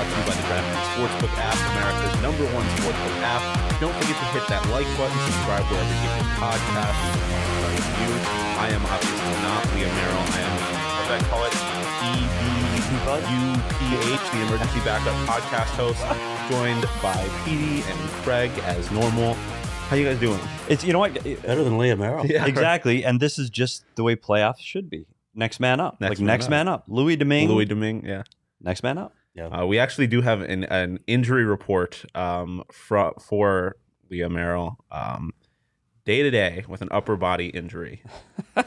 brought to you by the DraftKings Sportsbook app, America's number one sportsbook app. Don't forget to hit that like button, subscribe wherever you get your podcasts. You, I am obviously not Leah Merrill. I am, what did I call it? EBUPH, the emergency backup podcast host, joined by Petey and Craig as normal. How you guys doing? It's you know what Better than Leah Merrill. Yeah. exactly, and this is just the way playoffs should be. Next man up, Next like man next up. man up. Louis Domingue, Louis Domingue, yeah. next man up. Uh, we actually do have an, an injury report um, for, for Leah Merrill um, day to day with an upper body injury.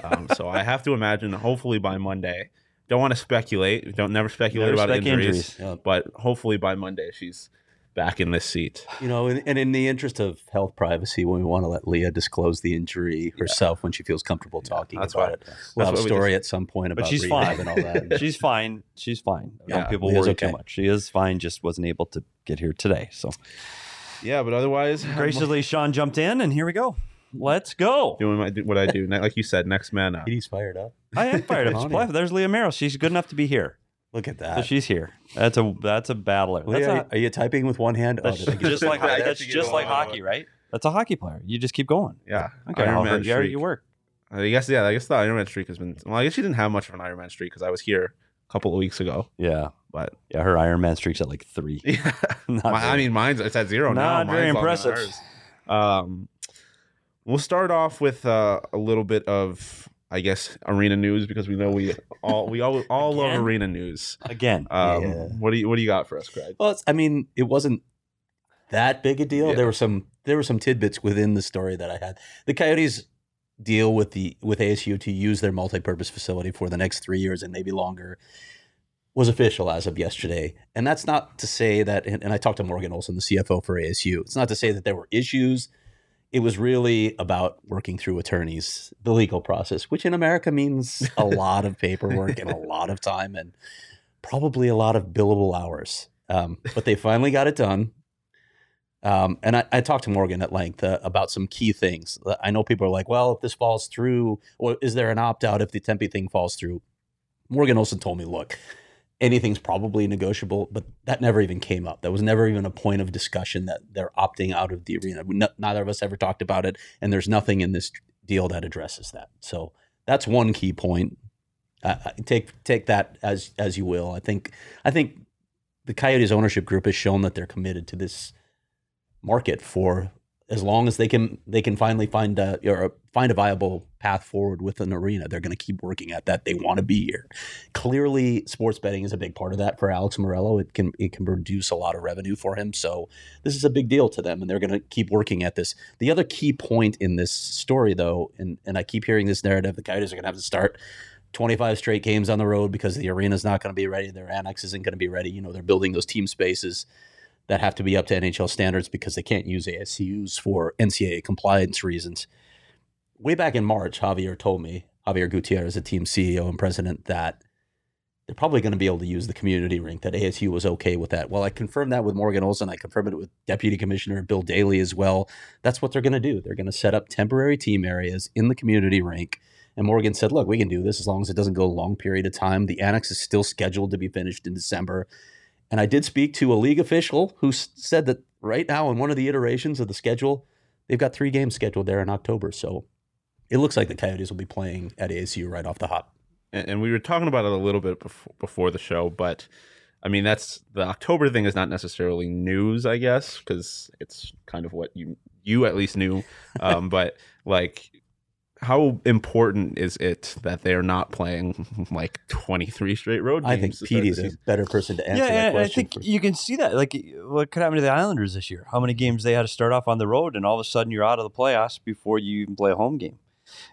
Um, so I have to imagine, hopefully by Monday, don't want to speculate. Don't never speculate Never about spec injuries, injuries. Yeah. but hopefully by Monday she's back in this seat. You know, and, and in the interest of health privacy, when we want to let Leah disclose the injury herself when she feels comfortable talking that's about why- it. We'll have a we story at some point about But she's rehab fine. and all that. She's fine. She's fine. Yeah, Don't people Leah's worry okay. too much. She is fine. Just wasn't able to get here today. So Yeah, but otherwise, graciously, Sean jumped in, and here we go. Let's go. doing my, what I do. Like you said, next man up. He's fired up. I am fired up. On to play. There's Leah Merrill. She's good enough to be here. Look at So that. she's here. That's a that's a battler. That's Leah, a- are you typing with one hand? Oh, That's did I just like that's just like hockey, right? That's a hockey player. You just keep going. Yeah. Okay, Iron you, streak. you work. I guess, yeah, I guess the Iron Man streak has been. Well, I guess she didn't have much of an Iron Man streak because I was here a couple of weeks ago. Yeah, But yeah. Her Iron Man streak's at like three. yeah, My- I mean, mine's it's at zero now. Not very longer than impressive. Um, we'll start off with uh, a little bit of, I guess, arena news because we know we all we all all love arena news. again. Um, Yeah. What do you what do you got for us, Craig? Well, it's, I mean, it wasn't that big a deal. Yeah. There were some there were some tidbits within the story that I had. The Coyotes deal with the with ASU to use their multi-purpose facility for the next three years and maybe longer was official as of yesterday. And that's not to say that. And, and I talked to Morgan Olsen, the CFO for ASU. It's not to say that there were issues. It was really about working through attorneys, the legal process, which in America means a lot of paperwork and a lot of time and probably a lot of billable hours. Um, but they finally got it done. Um, and I, I talked to Morgan at length uh, about some key things. I know people are like, well, if this falls through, or is there an opt out if the Tempe thing falls through? Morgan Olsen told me, look, anything's probably negotiable, but that never even came up. That was never even a point of discussion that they're opting out of the arena. No- neither of us ever talked about it, and there's nothing in this deal that addresses that. So that's one key point. Uh, take take that as as you will. I think I think the Coyotes ownership group has shown that they're committed to this market for as long as they can they can finally find a or find a viable path forward with an arena. They're going to keep working at that. They want to be here. Clearly, sports betting is a big part of that for Alex Meruelo. It can it can produce a lot of revenue for him. So this is a big deal to them, and they're going to keep working at this. The other key point in this story, though, and and I keep hearing this narrative, the Coyotes are going to have to start 25 straight games on the road because the arena's not going to be ready. Their annex isn't going to be ready. You know, they're building those team spaces that have to be up to NHL standards because they can't use ASU's for NCAA compliance reasons. Way back in March, Javier told me, Javier Gutierrez, the team CEO and president, that they're probably going to be able to use the community rink, that ASU was okay with that. Well, I confirmed that with Morgan Olsen. I confirmed it with Deputy Commissioner Bill Daly as well. That's what they're going to do. They're going to set up temporary team areas in the community rink. And Morgan said, look, we can do this as long as it doesn't go a long period of time. The annex is still scheduled to be finished in December. And I did speak to a league official who said that right now, in one of the iterations of the schedule, they've got three games scheduled there in October. So it looks like the Coyotes will be playing at ASU right off the hop. and, and we were talking about it a little bit before, before the show, but I mean that's the October thing is not necessarily news, I guess, because it's kind of what you you at least knew. Um, but like, how important is it that they're not playing like twenty three straight road games? I think to start Petey's a better person to answer yeah, that and I think for- you can see that. Like, what could happen to the Islanders this year? How many games they had to start off on the road, and all of a sudden you're out of the playoffs before you even play a home game,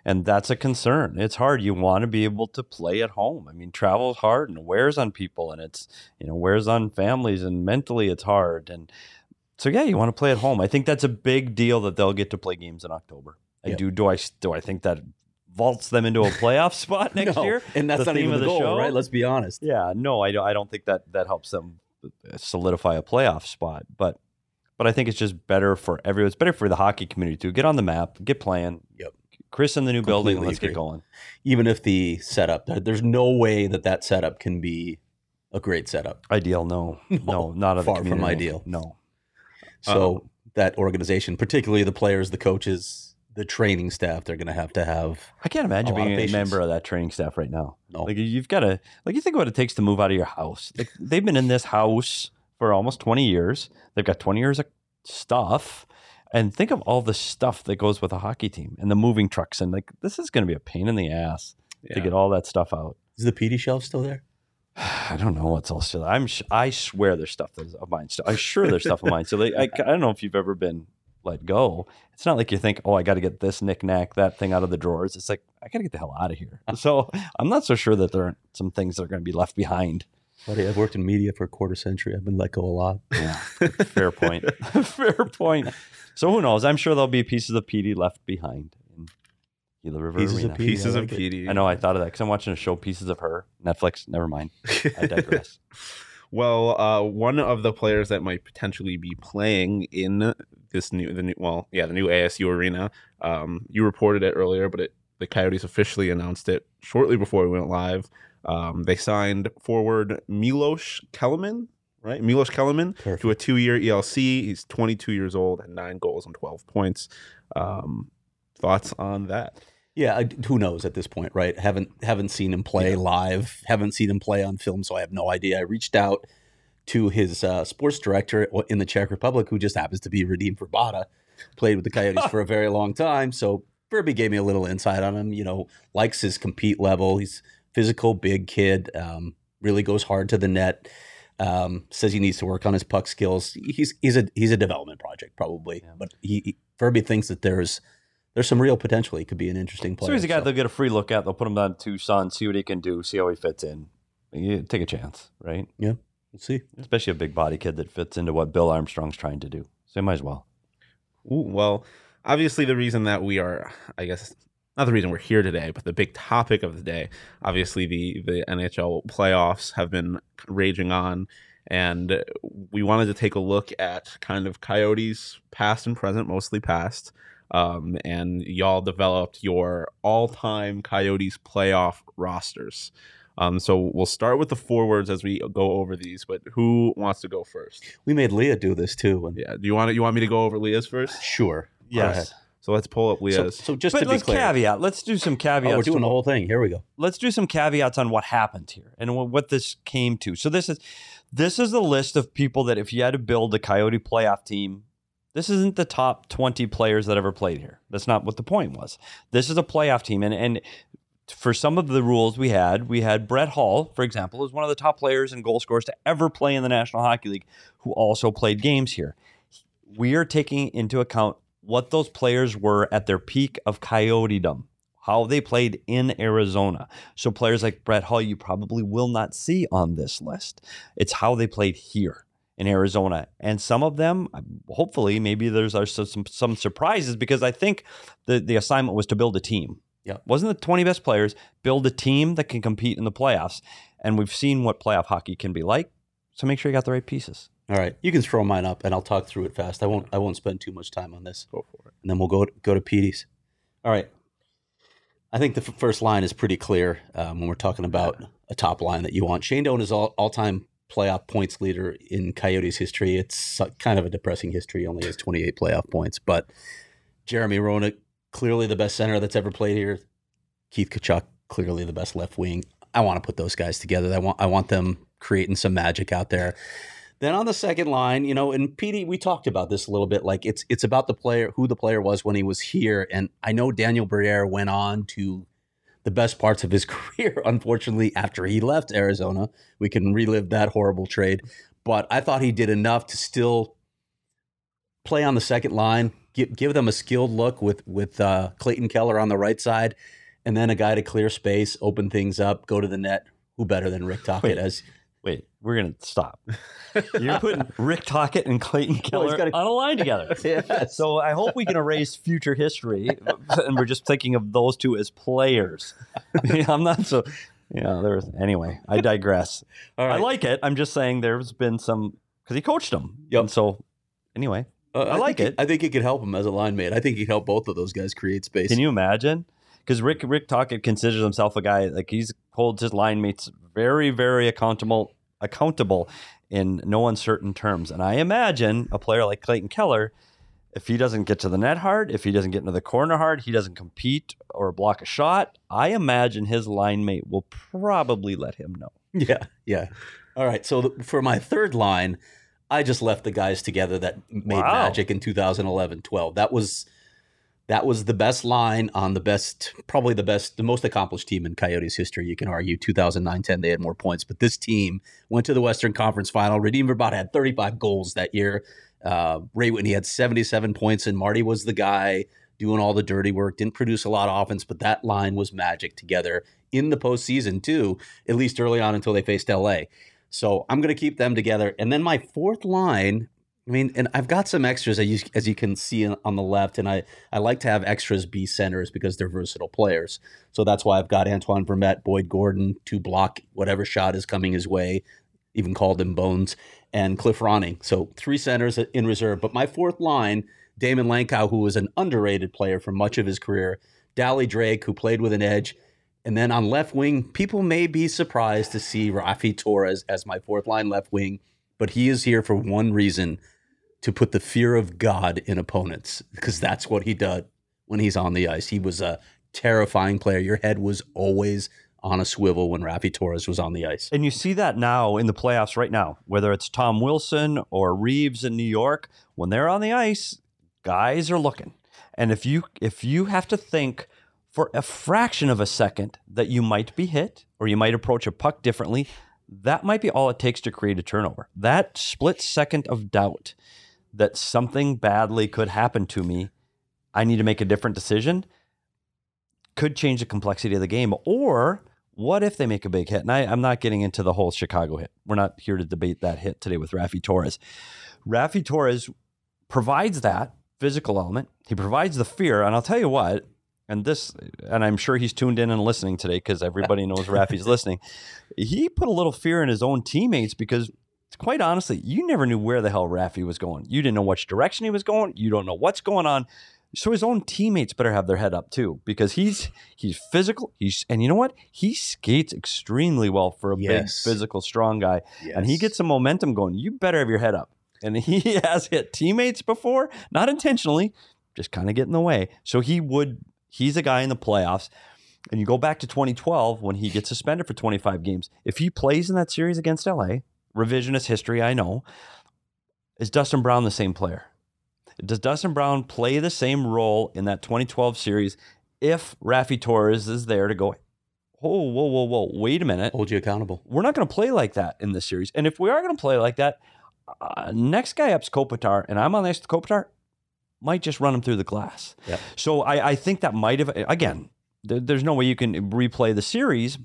and that's a concern. It's hard. You want to be able to play at home. I mean, travel's hard and it wears on people, and it's you know wears on families, and mentally it's hard. And so yeah, you want to play at home. I think that's a big deal that they'll get to play games in October. I Yep. do. Do I do I think that vaults them into a playoff spot next No, year? and that's the not theme even of the the goal, show? right? Let's be honest. Yeah, no, I don't. I don't think that that helps them uh, solidify a playoff spot. But but I think it's just better for everyone. It's better for the hockey community to get on the map, get playing. Yep. Chris in the new building. Let's get going. Even if the setup, there's no way that that setup can be a great setup. Ideal? No, no, No, not at far the from ideal. No, So um, that organization, particularly the players, the coaches, the training staff, they're going to have to have I can't imagine A being a patience. member of that training staff right now. no. Like you've got to like you think what it takes to move out of your house. Like they've been in this house for almost 20 years. They've got 20 years of stuff. And think of all the stuff that goes with a hockey team and the moving trucks and like this is going to be a pain in the ass to get all that stuff out. Is the PD shelf still there? I don't know what's all still. I'm sh- I swear there's stuff that's of mine. Still, I'm sure there's stuff of mine. So like, I, I don't know if you've ever been let go. It's not like you think, oh, I got to get this knick-knack, that thing out of the drawers. It's like I got to get the hell out of here. So I'm not so sure that there aren't some things that are going to be left behind. Buddy, I've worked in media for a quarter century. I've been let go a lot. Yeah, fair point. fair point. So who knows? I'm sure there'll be pieces of PD left behind in Gila River Pieces of Arena. PD. Pieces I of like it. PD. I know I thought of that because I'm watching a show, Pieces of Her, Netflix. Never mind. I digress. Well, uh, one of the players that might potentially be playing in this new, the new, well, yeah, the new ASU arena. Um, you reported it earlier, but it, the Coyotes officially announced it shortly before we went live. Um, they signed forward Milos Kellerman, right? Milos Kellerman Perfect. to a two-year ELC. He's 22 years old, had nine goals and 12 points. Um, thoughts on that? Yeah, I, who knows at this point, right? Haven't haven't seen him play Yeah. live. Haven't seen him play on film, so I have no idea. I reached out to his uh, sports director in the Czech Republic, who just happens to be Radim Vrbata. Played with the Coyotes for a very long time, so Burby gave me a little insight on him. You know, likes his compete level. He's physical, big kid. Um, really goes hard to the net. Um, says he needs to work on his puck skills. He's he's a he's a development project probably, Yeah. but he, he Furby thinks that there's there's some real potential. He could be an interesting player. So he's a guy so- they'll get a free look at. They'll put him down to Tucson, see what he can do, see how he fits in. You take a chance, right? We'll see. Especially a big body kid that fits into what Bill Armstrong's trying to do. So he might as well. Ooh, well, obviously, the reason that we are, I guess, not the reason we're here today, but the big topic of the day, obviously, the the NHL playoffs have been raging on, and we wanted to take a look at kind of Coyotes past and present, mostly past. Um, and y'all developed your all-time Coyotes playoff rosters. Um, so we'll start with the forwards as we go over these. But who wants to go first? We made Leah do this too. And Yeah, do you want to, you want me to go over Leah's first? Sure. Yes. So let's pull up So, Leah's. so just but to be let's clear, caveat. Let's do some oh, caveats. we're to doing the whole thing. Here we go. let's do some caveats on what happened here and what, what this came to. So this is this is a list of people that if you had to build a Coyote playoff team, this isn't the top 20 players that ever played here. That's not what the point was. This is a playoff team and and for some of the rules we had, we had Brett Hull, for example, is one of the top players and goal scorers to ever play in the National Hockey League, who also played games here. We are taking into account what those players were at their peak of coyotedom, how they played in Arizona. So players like Brett Hull, you probably will not see on this list. It's how they played here in Arizona, and some of them, um, hopefully, maybe there's some some surprises because I think the the assignment was to build a team. Yeah. wasn't the 20 best players build a team that can compete in the playoffs, and we've seen what playoff hockey can be like. So make sure you got the right pieces. All right, you can throw mine up, and I'll talk through it fast. I won't. I won't spend too much time on this, go for it. and then we'll go go to Petey's. All right. I think the f- first line is pretty clear um, when we're talking about a top line that you want. Shane Doan is all all time playoff points leader in Coyotes history. It's kind of a depressing history. He only has 28 playoff points, but Jeremy Roenick, clearly the best center that's ever played here. Keith Tkachuk, clearly the best left wing. I want to put those guys together. I want I want them creating some magic out there. Then on the second line, you know, and Petey, we talked about this a little bit. Like it's it's about the player, who the player was when he was here. And I know Daniel Briere went on to the best parts of his career. Unfortunately, after he left Arizona, we can relive that horrible trade. But I thought he did enough to still play on the second line, give give them a skilled look with with uh, Clayton Keller on the right side, and then a guy to clear space, open things up, go to the net. Who better than Rick Tocchet? Wait. as Wait, we're gonna stop. You're putting Rick Tocchet and Clayton Keller gotta- on a line together. Yes. So I hope we can erase future history, and we're just thinking of those two as players. I'm not so. You know, there's anyway. I digress. All I like it. I'm just saying there's been some because he coached them. Yep. And so anyway, Uh, I like think it. I think it could help him as a line mate. I think he could help both of those guys create space. can you imagine? Because Rick Rick Tocchet considers himself a guy like he's holds his line mates very very accountable accountable in no uncertain terms. And I imagine a player like Clayton Keller, if he doesn't get to the net hard, if he doesn't get into the corner hard, he doesn't compete or block a shot, I imagine his line mate will probably let him know. Yeah, yeah. All right. So th- for my third line, I just left the guys together that made Wow. magic in 2011 12. That was that was the best line on the best, probably the best, the most accomplished team in Coyotes history. You can argue 2009 10, they had more points, but this team went to the Western Conference final. Radim Vrbata had 35 goals that year. Uh, Ray Whitney had 77 points, and Marty was the guy doing all the dirty work, didn't produce a lot of offense, but that line was magic together in the postseason, too, at least early on until they faced LA. So I'm going to keep them together. And then my fourth line, I mean, and I've got some extras as you, as you can see on the left, and I, I like to have extras be centers because they're versatile players. So that's why I've got Antoine Vermette, Boyd Gordon to block whatever shot is coming his way, even called him Bones, and Cliff Ronning. So three centers in reserve. But my fourth line, Daymond Langkow, who was an underrated player for much of his career, Dally Drake, who played with an edge, and then on left wing, people may be surprised to see Raffi Torres as my fourth line left wing, but he is here for one reason to put the fear of God in opponents because that's what he did when he's on the ice. He was a terrifying player. Your head was always on a swivel when Raffi Torres was on the ice. And you see that now in the playoffs right now, whether it's Tom Wilson or Reaves in New York, when they're on the ice, guys are looking. And if you if you have to think for a fraction of a second that you might be hit or you might approach a puck differently, that might be all it takes to create a turnover. That split second of doubt that something badly could happen to me, I need to make a different decision, could change the complexity of the game. Or what if they make a big hit? And I, I'm not getting into the whole Chicago hit. We're not here to debate that hit today with Raffi Torres. Raffi Torres provides that physical element. He provides the fear. And I'll tell you what, and this, and I'm sure he's tuned in and listening today because everybody knows Raffi's listening. He put a little fear in his own teammates because, quite honestly, you never knew where the hell Raffi was going. You didn't know which direction he was going. You don't know what's going on. So his own teammates better have their head up too because he's he's physical. He's and you know what? He skates extremely well for a Yes. big physical strong guy, and he gets some momentum going. You better have your head up. And he has hit teammates before, not intentionally, just kind of get in the way. So he would. He's a guy in the playoffs. And you go back to 2012 when he gets suspended for 25 games. If he plays in that series against LA, revisionist history, I know, is Dustin Brown the same player? Does Dustin Brown play the same role in that 2012 series if Raffi Torres is there to go, oh, whoa, whoa, whoa, wait a minute. hold you accountable. We're not going to play like that in this series. And if we are going to play like that, uh, next guy up's Kopitar, and I'm on the ice with Kopitar, might just run him through the glass. Yep. So I, I think that might have, again, there, there's no way you can replay the series.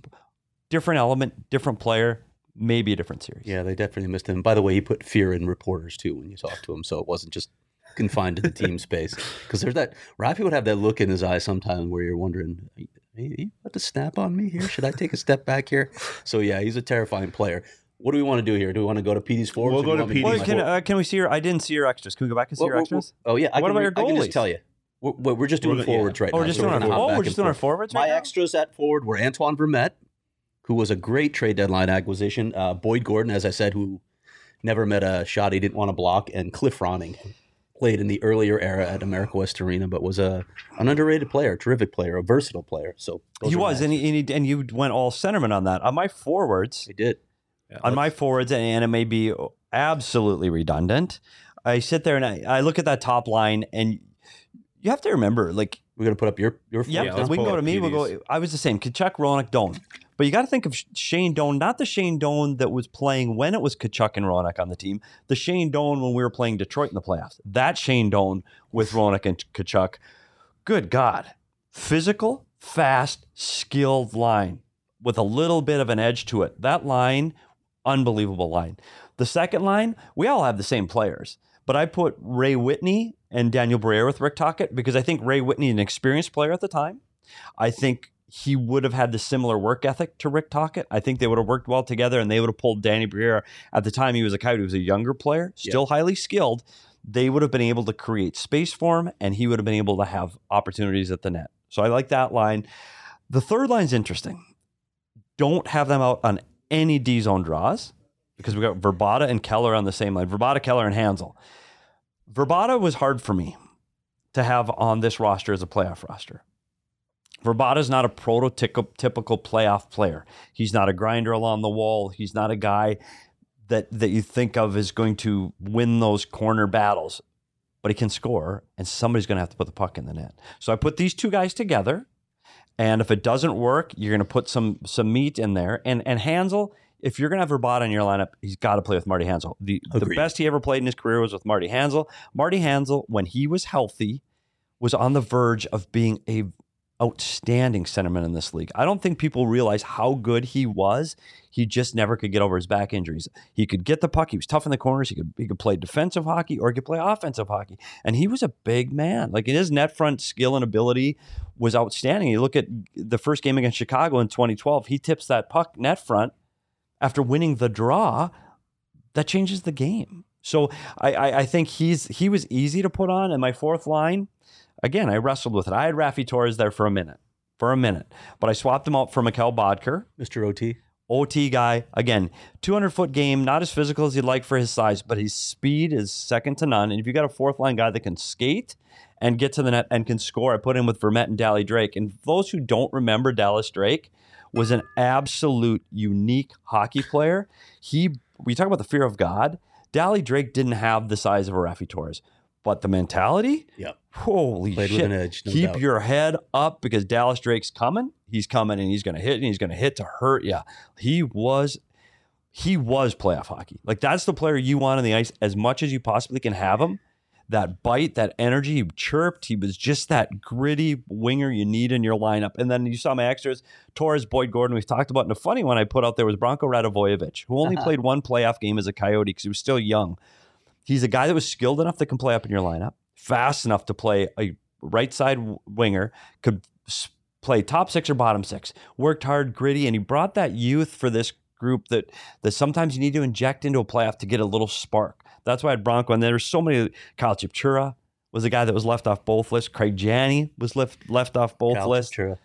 Different element, different player, maybe a different series. Yeah, they definitely missed him. By the way, he put fear in reporters too when you talked to him, so it wasn't just confined to the team space. Because there's that Raffi would have that look in his eye sometimes where you're wondering, "Are are you about to snap on me here? Should I take a step back here? So yeah, he's a terrifying player. What do we want to do here? Do we want to go to PD's forwards? We'll go to PD's Well, can, uh, can we see your? I didn't see your extras. Can we go back and see Well, your well, extras? well, oh yeah, I What can, about re- your I can just tell you. We're, we're we're just doing We're gonna- forwards right oh, now. we're just so doing we're our, oh, we're just doing our forwards right My now? extras at forward were Antoine Vermette, who was a great trade deadline acquisition. Uh, Boyd Gordon, as I said, who never met a shot he didn't want to block, and Cliff Ronning, played in the earlier era at America West Arena, but was a an underrated player, terrific player, a versatile player. So He was, my and, he, and, he, and you went all centerman on that. On my forwards, They did. Yeah, on my forwards, and, and it may be absolutely redundant. I sit there and I, I look at that top line, and you have to remember, like, We're gonna put up your your. yep, Yeah, we can go to up me. We'll go. I was the same. Tkachuk, Roenick, Doan. But you got to think of Shane Doan, not the Shane Doan that was playing when it was Tkachuk and Roenick on the team. The Shane Doan when we were playing Detroit in the playoffs. That Shane Doan with Roenick and Tkachuk. Good God, physical, fast, skilled line with a little bit of an edge to it. That line, unbelievable line. The second line, we all have the same players, but I put Ray Whitney and Daniel Briere with Rick Tocchet because I think Ray Whitney, an experienced player at the time, I think he would have had the similar work ethic to Rick Tocchet. I think they would have worked well together and they would have pulled Danny Briere. At the time, he was a coyote. He was a younger player, still highly skilled. They would have been able to create space for him and he would have been able to have opportunities at the net. So I like that line. The third line's interesting. Don't have them out on any D zone draws. because we got Vrbata and Keller on the same line. Vrbata, Keller, and Hanzal. Vrbata was hard for me to have on this roster as a playoff roster. Vrbata is not a prototypical playoff player. He's not a grinder along the wall. He's not a guy that that you think of as going to win those corner battles, but he can score, and somebody's going to have to put the puck in the net. So I put these two guys together, and if it doesn't work, you're going to put some some meat in there. And and Hanzal, if you're going to have Vrbata in your lineup, he's got to play with Marty Hanzal. The the best he ever played in his career was with Marty Hanzal. Marty Hanzal, when he was healthy, was on the verge of being a outstanding centerman in this league. I don't think people realize how good he was. He just never could get over his back injuries. He could get the puck. He was tough in the corners. He could he could play defensive hockey or he could play offensive hockey. And he was a big man. Like his net front skill and ability was outstanding. You look at the first game against Chicago in 2012. He tips that puck net front after winning the draw. That changes the game. So I, I, I think he's he was easy to put on. And my fourth line, again, I wrestled with it. I had Raffi Torres there for a minute, for a minute, but I swapped him out for Mikkel Boedker, Mr. OT. OT guy. Again, 200 foot game, not as physical as you'd like for his size, but his speed is second to none. And if you got a fourth line guy that can skate and get to the net and can score, I put him with Vermette and Dally Drake. And those who don't remember Dallas Drake was an absolute unique hockey player. He, we talk about the fear of God. Dally Drake didn't have the size of a Raffi Torres, but the mentality, Yep. holy Played shit. edge. No Keep doubt. your head up because Dallas Drake's coming. He's coming and he's going to hit and he's going to hit to hurt you. He was he was playoff hockey. Like that's the player you want on the ice as much as you possibly can have him. That bite, that energy, he chirped. He was just that gritty winger you need in your lineup. And then you saw my extras, Torres, Boyd Gordon, we've talked about. And the funny one I put out there was Branko Radivojevic, who only uh-huh. played one playoff game as a Coyote because he was still young. He's a guy that was skilled enough that can play up in your lineup, fast enough to play a right side winger, could play top six or bottom six, worked hard, gritty, and he brought that youth for this group that that sometimes you need to inject into a playoff to get a little spark. That's why I had Bronco, and there's so many. Kyle Chipchura was a guy that was left off both lists. Craig Janney was left left off both Cal lists. Chipchura.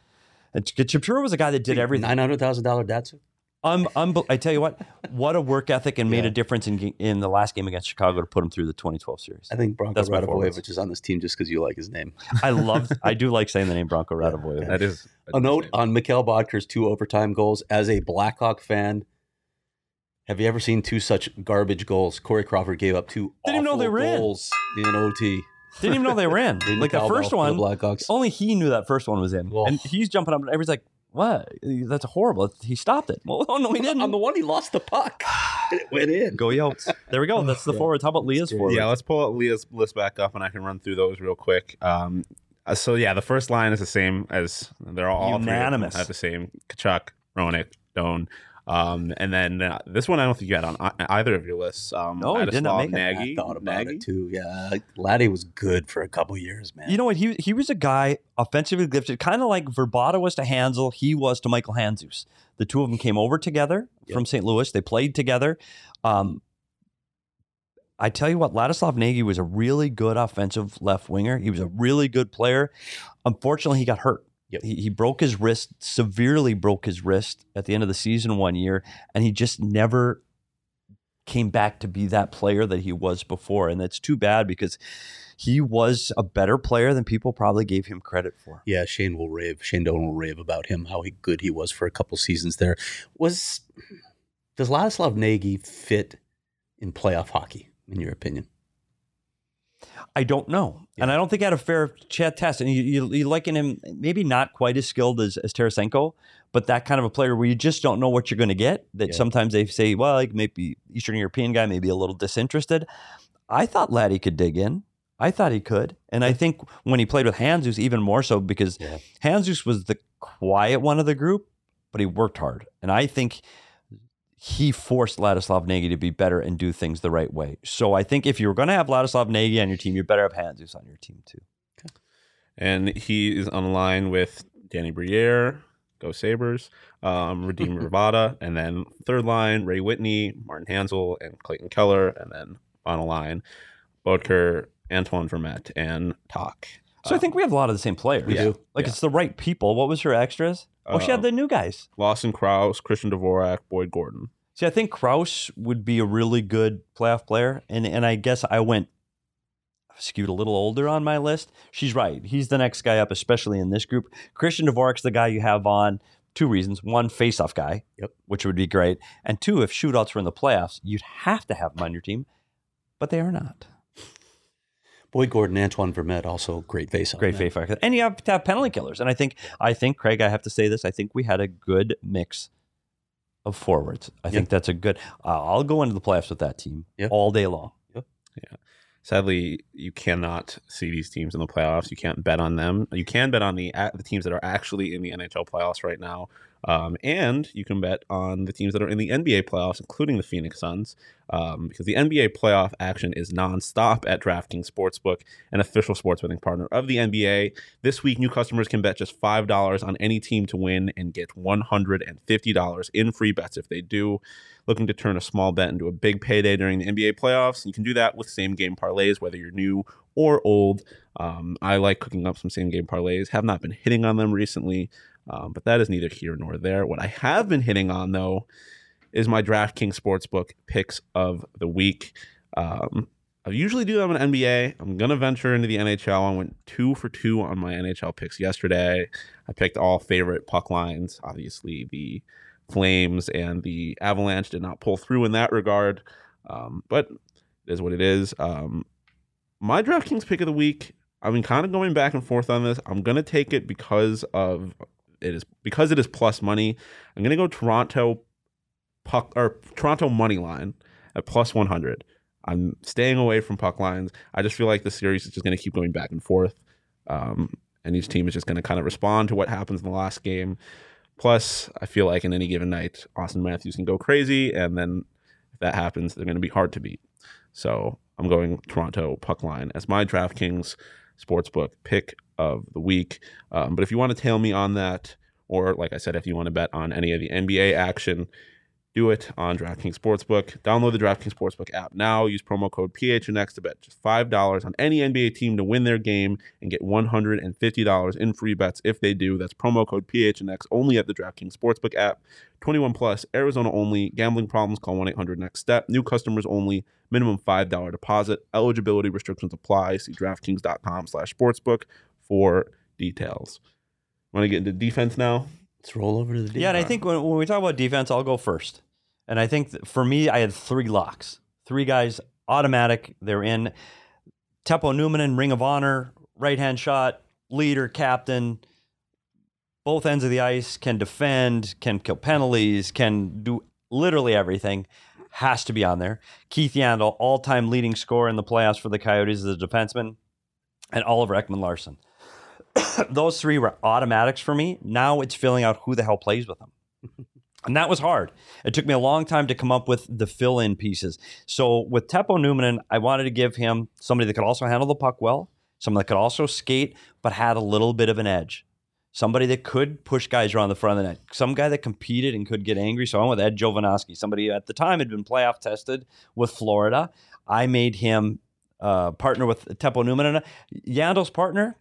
And Chipchura was a guy that did everything. Nine hundred thousand dollar Datsu. Um, unbe- I tell you what, what a work ethic and made Yeah. a difference in in the last game against Chicago to put him through the 2012 series. I think Bronco That's my is on this team just because you like his name. I love, I do like saying the name Branko Radivojevic. That is A note on Mikhail Boedker's two overtime goals. As a Blackhawk fan, have you ever seen two such garbage goals? Corey Crawford gave up two Didn't even know they awful were in. goals in OT. Didn't even know they were in. Ring like the first one, the Blackhawks. only he knew that first one was in, Oh. and he's jumping up, and everybody's like, "What? That's horrible." He stopped it. Well, oh no, he didn't. On the one, he lost the puck. and it went in. Go Yotes. There we go. That's the Yeah. forwards. How about Leah's Yeah, forwards? Yeah, let's pull up Leah's list back up, and I can run through those real quick. Um, uh, so yeah, the first line is the same as they're all all three of Unanimous. Have the same Tkachuk, Roenick, Doan. Um, and then uh, this one I don't think you had on ei- either of your lists. Um, No, he did not Ladislav make it. I thought about Nagy. it too. Yeah, Laddie was good for a couple years, man. You know what? He he was a guy offensively gifted, kind of like Vrbata was to Hanzal. He was to Michael Handzus. The two of them came over together Yep. from St. Louis. They played together. Um, I tell you what, Ladislav Nagy was a really good offensive left winger. He was a really good player. Unfortunately, he got hurt. Yep. He, he broke his wrist, severely broke his wrist at the end of the season one year, and he just never came back to be that player that he was before. And that's too bad because he was a better player than people probably gave him credit for. Yeah, Shane will rave. Shane Doan will rave about him, how he, good he was for a couple seasons there. Was does Ladislav Nagy fit in playoff hockey, in your opinion? I don't know. And I don't think I had a fair chat test. And you, you, you liken him, maybe not quite as skilled as, as Tarasenko, but that kind of a player where you just don't know what you're going to get. That Yeah. sometimes they say, well, like maybe Eastern European guy, maybe a little disinterested. I thought Laddie could dig in. I thought he could. And I think when he played with Handzus, even more so because Yeah. Handzus was the quiet one of the group, but he worked hard. And I think he forced Ladislav Nagy to be better and do things the right way. So I think if you're going to have Ladislav Nagy on your team, you better have Handzus on your team too. Okay. and he is on line with Danny Briere, Go Sabres, um, Radim Vrbata, and then third line Ray Whitney, Martin Hanzal, and Clayton Keller, and then on a line Boedker, Antoine Vermette, and Talk. So I think we have a lot of the same players. We do. Like Yeah. it's the right people. What was her extras? Oh, she had Uh, the new guys. Lawson Crouse, Christian Dvorak, Boyd Gordon. See, I think Crouse would be a really good playoff player, and and I guess I went skewed a little older on my list. She's right; he's the next guy up, especially in this group. Christian Dvorak's the guy you have on. Two reasons: one, face-off guy, Yep. which would be great, and two, if shootouts were in the playoffs, you'd have to have him on your team, but they are not. Boyd Gordon, Antoine Vermette, also great face. Great face-off, and you have to have penalty killers. And I think, I think, Craig, I have to say this: I think we had a good mix of forwards. I Yep. think that's a good. Uh, I'll go into the playoffs with that team Yep. all day long. Yep. Yeah. Sadly, you cannot see these teams in the playoffs. You can't bet on them. You can bet on the the teams that are actually in the NHL playoffs right now, um, and you can bet on the teams that are in the NBA playoffs, including the Phoenix Suns, um, because the NBA playoff action is nonstop at DraftKings Sportsbook, an official sports betting partner of the NBA. This week, new customers can bet just five dollars on any team to win and get one hundred and fifty dollars in free bets if they do looking to turn a small bet into a big payday during the NBA playoffs. You can do that with same game parlays, whether you're new or old. Um, I like cooking up some same game parlays. Have not been hitting on them recently, um, but that is neither here nor there. What I have been hitting on though is my DraftKings Sportsbook picks of the week. Um, I usually do them in NBA. I'm gonna venture into the NHL. I went two for two on my NHL picks yesterday. I picked all favorite puck lines. Obviously, the Flames and the Avalanche did not pull through in that regard, um, but it is what it is. Um, my DraftKings pick of the week. I've been kind of going back and forth on this. I'm gonna take it because of it is because it is plus money. I'm gonna go Toronto puck or Toronto money line at plus 100. I'm staying away from puck lines. I just feel like the series is just going to keep going back and forth. Um, and each team is just going to kind of respond to what happens in the last game. Plus, I feel like in any given night, Auston Matthews can go crazy. And then if that happens, they're going to be hard to beat. So I'm going Toronto puck line as my DraftKings sportsbook pick of the week. Um, but if you want to tail me on that, or like I said, if you want to bet on any of the NBA action, do it on DraftKings Sportsbook. Download the DraftKings Sportsbook app now. Use promo code PHNX to bet just $5 on any NBA team to win their game and get $150 in free bets if they do. That's promo code PHNX only at the DraftKings Sportsbook app. 21 plus, Arizona only. Gambling problems, call 1 800 NEXT STEP. New customers only. Minimum $5 deposit. Eligibility restrictions apply. See DraftKings.com slash sportsbook for details. Want to get into defense now? Let's roll over to the defense. Yeah, and I think when, when we talk about defense, I'll go first. And I think for me, I had three locks, three guys automatic. They're in Teppo Numminen Ring of Honor, right hand shot, leader, captain, both ends of the ice, can defend, can kill penalties, can do literally everything. Has to be on there. Keith Yandle, all time leading scorer in the playoffs for the Coyotes as a defenseman, and Oliver Ekman-Larsson. Those three were automatics for me. Now it's filling out who the hell plays with them. And that was hard. It took me a long time to come up with the fill in pieces. So with Teppo Numminen, I wanted to give him somebody that could also handle the puck well, someone that could also skate, but had a little bit of an edge. Somebody that could push guys around the front of the net. Some guy that competed and could get angry. So I went with Ed Jovanovski, somebody at the time had been playoff tested with Florida. I made him uh, partner with Teppo Numminen. Yandle's partner,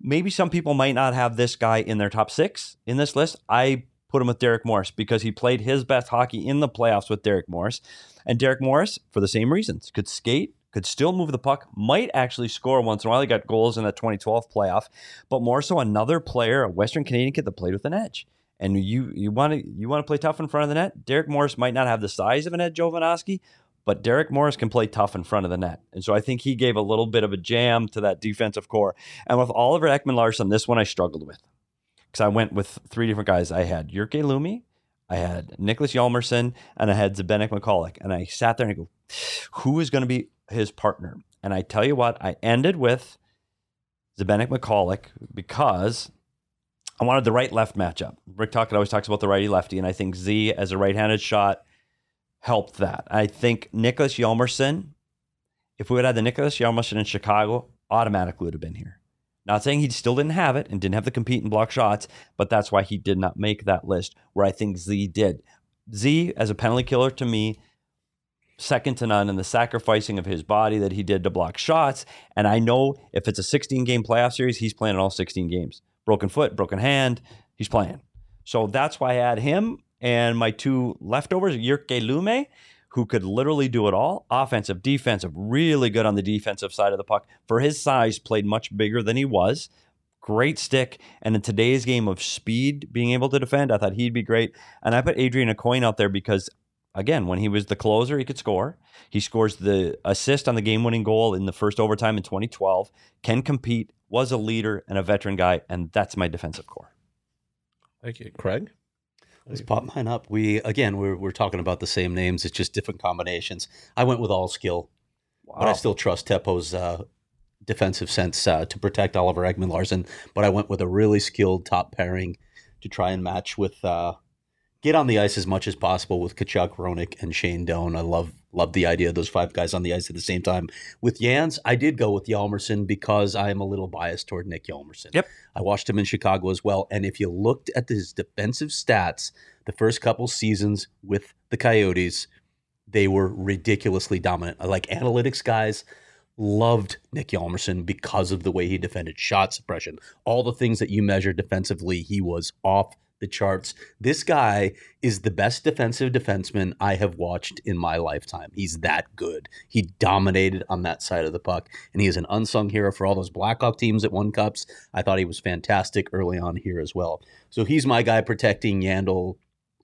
maybe some people might not have this guy in their top six in this list. I put him with Derek Morris because he played his best hockey in the playoffs with Derek Morris. And Derek Morris, for the same reasons, could skate, could still move the puck, might actually score once in a while. He got goals in that 2012 playoff, but more so another player, a Western Canadian kid that played with an edge. And you you want to you want to play tough in front of the net. Derek Morris might not have the size of an Ed Jovanovski, but Derek Morris can play tough in front of the net. And so I think he gave a little bit of a jam to that defensive core. And with Oliver Ekman-Larsson, this one I struggled with because I went with three different guys. I had Jyrki Lumme, I had Nicholas Hjalmarsson, and I had Zbynek Michalek. And I sat there and I go, who is going to be his partner? And I tell you what, I ended with Zbynek Michalek because I wanted the right left matchup. Rick Tocchet always talks about the righty lefty, and I think Z as a right handed shot helped that. I think Nicholas Hjalmarsson, if we would have had the Nicholas Hjalmarsson in Chicago, automatically would have been here. Not saying he still didn't have it and didn't have the compete and block shots, but that's why he did not make that list where I think Z did. Z, as a penalty killer to me, second to none in the sacrificing of his body that he did to block shots. And I know if it's a 16 game playoff series, he's playing all 16 games. Broken foot, broken hand, he's playing. So that's why I had him. and my two leftovers, Jyrki Lumme, who could literally do it all offensive, defensive, really good on the defensive side of the puck. For his size, played much bigger than he was. Great stick. And in today's game of speed, being able to defend, I thought he'd be great. And I put Adrian Aucoin out there because, again, when he was the closer, he could score. He scores the assist on the game winning goal in the first overtime in 2012, can compete, was a leader and a veteran guy. And that's my defensive core. Thank you, Craig. Let's pop mine up. We again, we're we're talking about the same names. It's just different combinations. I went with all skill, but I still trust Teppo's uh, defensive sense uh, to protect Oliver Ekman-Larsson. But I went with a really skilled top pairing to try and match with, uh, get on the ice as much as possible with Tkachuk, Roenick, and Shane Doan. I love love the idea of those five guys on the ice at the same time. With Jans, I did go with Hjalmarsson because I am a little biased toward Nick Hjalmarsson. Yep. I watched him in Chicago as well. And if you looked at his defensive stats the first couple seasons with the Coyotes, they were ridiculously dominant. Like analytics guys loved Nick Hjalmarsson because of the way he defended shot suppression, all the things that you measure defensively. He was off the charts. This guy is the best defensive defenseman I have watched in my lifetime. He's that good. He dominated on that side of the puck, and he is an unsung hero for all those Blackhawk teams that won cups. I thought he was fantastic early on here as well. So he's my guy protecting Yandle.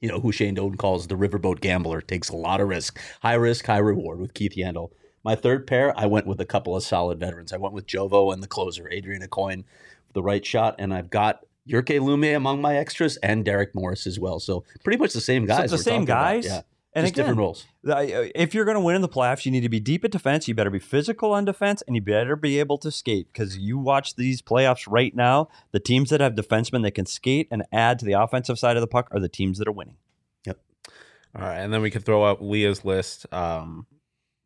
You know, who Shane Doan calls the riverboat gambler, takes a lot of risk. High risk, high reward with Keith Yandle. My third pair, I went with a couple of solid veterans. I went with Jovo and the closer, Adrian Aucoin, for the right shot, and I've got Jyrki Lumme among my extras and Derek Morris as well. So pretty much the same So guys. it's the same talking about. guys? Yeah. And Just again, different roles. if you're going to win in the playoffs, you need to be deep at defense. You better be physical on defense, and you better be able to skate. Because you watch these playoffs right now, the teams that have defensemen that can skate and add to the offensive side of the puck are the teams that are winning. Yep. All right, and then we could throw up Leah's list. Um,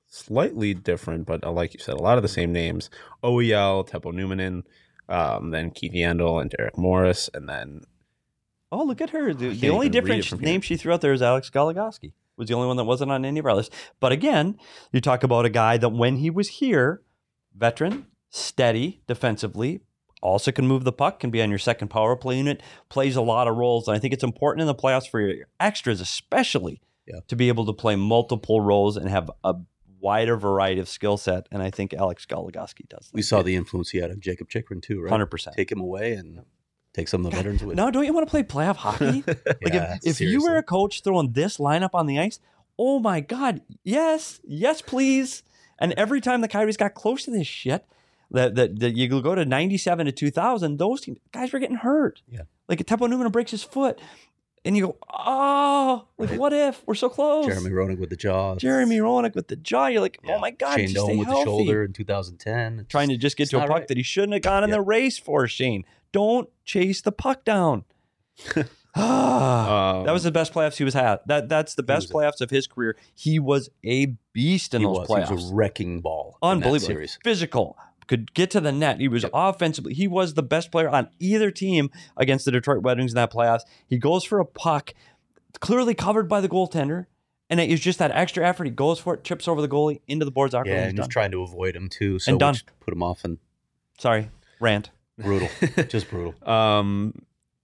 slightly different, but uh, like you said, a lot of the same names: OEL, Teppo Numminen, um, then Keith Yandle and Derek Morris, and then Oh, look at her. The, the only different name she threw out there is Alex Goligoski. Was the only one that wasn't on any of our lists. But again, you talk about a guy that when he was here, veteran, steady defensively, also can move the puck, can be on your second power play unit, plays a lot of roles. And I think it's important in the playoffs for your extras, especially, Yeah. to be able to play multiple roles and have a wider variety of skill set. And I think Alex Goligoski does. We saw the influence he had on Jakob Chychrun too, right? hundred percent. Take him away and take some of the veterans with. Now, don't you want to play playoff hockey? Like Yeah, if, if you were a coach throwing this lineup on the ice, oh my God, yes, yes, please. And every time the Coyotes got close to this shit, that that, that you go to 97 to 2000, those teams, guys were getting hurt. Yeah. Like Teppo Numminen breaks his foot, and you go, oh, like Right. what if we're so close? Jeremy Roenick with the jaw. Jeremy Roenick with the jaw. You're like, Yeah. oh my God, Shane Doan with healthy. the shoulder in 2010. It's Trying to just- get to a puck right. that he shouldn't have gone in Yeah. the race for, Shane. Don't chase the puck down. Um, That was the best playoffs he was had. That that's the best was a- playoffs of his career. He was a beast in those was. playoffs. He was a wrecking ball. Unbelievable. series. Physical. Could get to the net. He was Yep. offensively. He was the best player on either team against the Detroit Red Wings in that playoffs. He goes for a puck, clearly covered by the goaltender, and it is just that extra effort. He goes for it, trips over the goalie into the boards. Yeah, and he's he's trying to avoid him too. So And done. which put him off and Sorry, rant. brutal, just brutal. um,